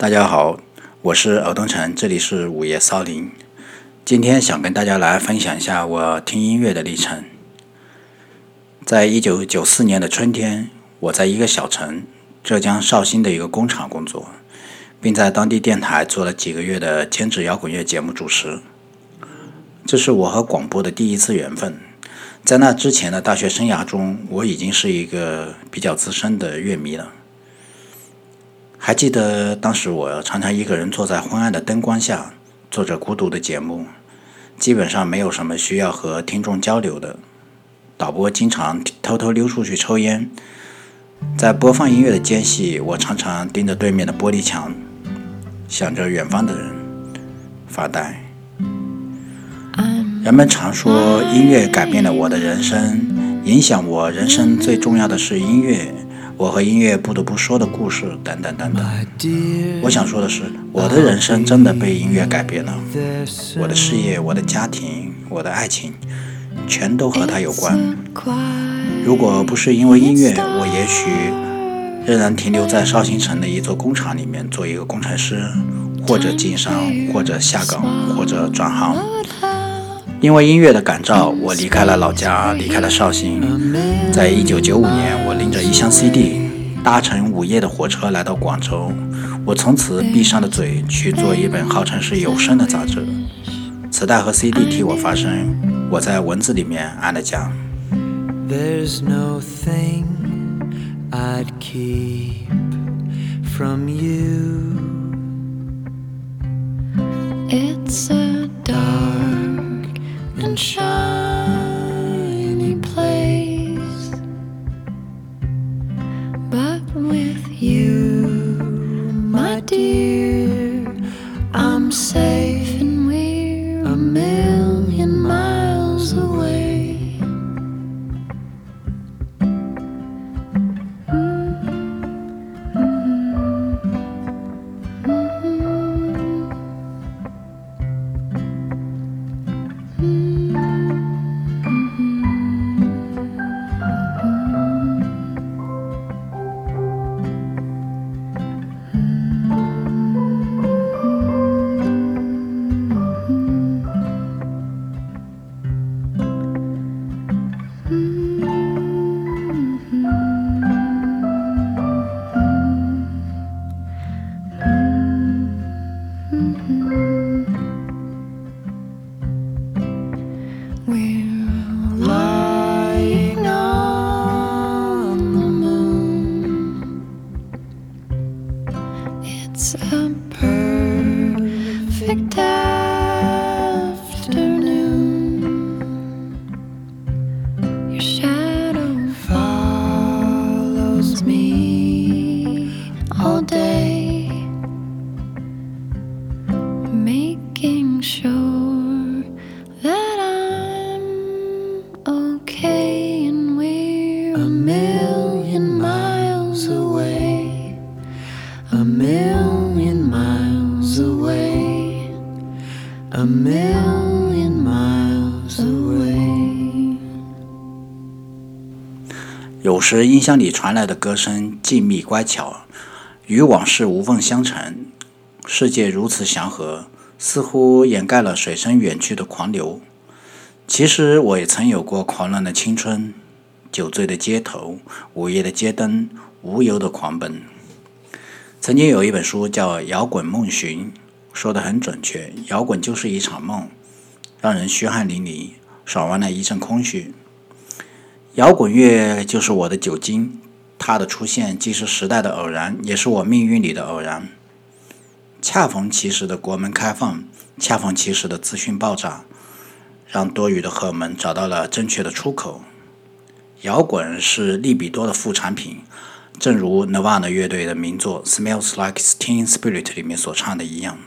大家好，我是尔东城，这里是午夜骚灵。今天想跟大家来分享一下我听音乐的历程。在一九九四年的春天，我在一个小城浙江绍兴的一个工厂工作，并在当地电台做了几个月的兼职摇滚乐节目主持。这是我和广播的第一次缘分。在那之前的大学生涯中，我已经是一个比较资深的乐迷了。还记得当时我常常一个人坐在昏暗的灯光下，做着孤独的节目，基本上没有什么需要和听众交流的。导播经常偷偷溜出去抽烟，在播放音乐的间隙，我常常盯着对面的玻璃墙，想着远方的人，发呆。人们常说音乐改变了我的人生，影响我人生最重要的是音乐。我和音乐不得不说的故事，等等等等。我想说的是，我的人生真的被音乐改变了。我的事业、我的家庭、我的爱情，全都和它有关。如果不是因为音乐，我也许仍然停留在绍兴城的一座工厂里面，做一个工程师，或者经商，或者下岗，或者转行。因为音乐的感召，我离开了老家，离开了绍兴。在一九九五年，我拎着一箱 CD，搭乘午夜的火车来到广州。我从此闭上了嘴，去做一本号称是有声的杂志。磁带和 CD 替我发声，我在文字里面按了键。shiny place, but with you, my dear, I'm safe 时音箱里传来的歌声静谧乖巧，与往事无缝相承。世界如此祥和，似乎掩盖了水声远去的狂流。其实我也曾有过狂乱的青春，酒醉的街头，午夜的街灯，无忧的狂奔。曾经有一本书叫《摇滚梦寻》，说的很准确，摇滚就是一场梦，让人虚汗淋漓，爽完了一阵空虚。摇滚乐就是我的酒精，它的出现既是时代的偶然，也是我命运里的偶然。恰逢其时的国门开放，恰逢其时的资讯爆炸，让多余的荷尔蒙找到了正确的出口。摇滚是利比多的副产品，正如 Nirvana 乐队的名作《Smells Like Teen Spirit》里面所唱的一样。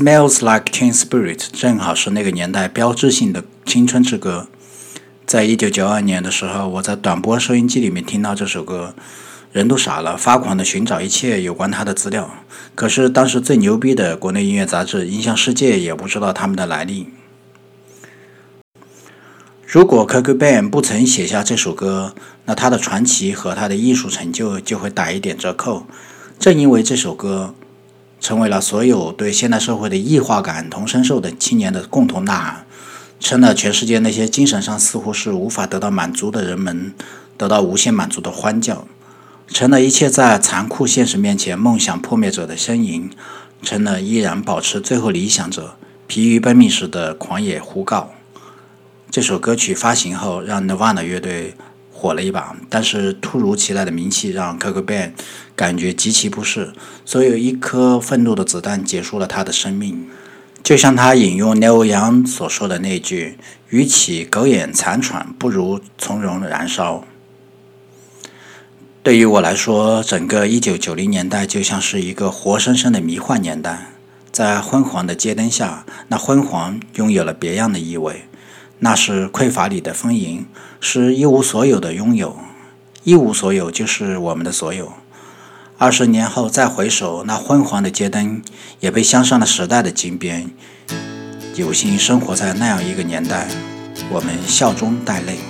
Smells Like Teen Spirit 正好是那个年代标志性的青春之歌。在一九九二年的时候，我在短波收音机里面听到这首歌，人都傻了，发狂的寻找一切有关他的资料。可是当时最牛逼的国内音乐杂志《音像世界》也不知道他们的来历。如果 k k b a n 不曾写下这首歌，那他的传奇和他的艺术成就就会打一点折扣。正因为这首歌，成为了所有对现代社会的异化感同身受的青年的共同呐喊，成了全世界那些精神上似乎是无法得到满足的人们得到无限满足的欢叫，成了一切在残酷现实面前梦想破灭者的呻吟，成了依然保持最后理想者疲于奔命时的狂野呼告。这首歌曲发行后，让 Nirvana 乐队火了一把，但是突如其来的名气让 k o k b a n 感觉极其不适，所以一颗愤怒的子弹结束了他的生命。就像他引用 Leo 杨所说的那句：“与其苟延残喘，不如从容燃烧。”对于我来说，整个1990年代就像是一个活生生的迷幻年代，在昏黄的街灯下，那昏黄拥有了别样的意味。那是匮乏里的丰盈，是一无所有的拥有，一无所有就是我们的所有。二十年后再回首，那昏黄的街灯也被镶上了时代的金边。有幸生活在那样一个年代，我们笑中带泪。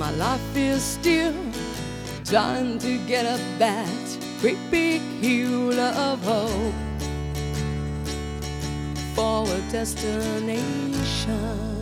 my life is still trying to get up that great big hill of hope for a destination.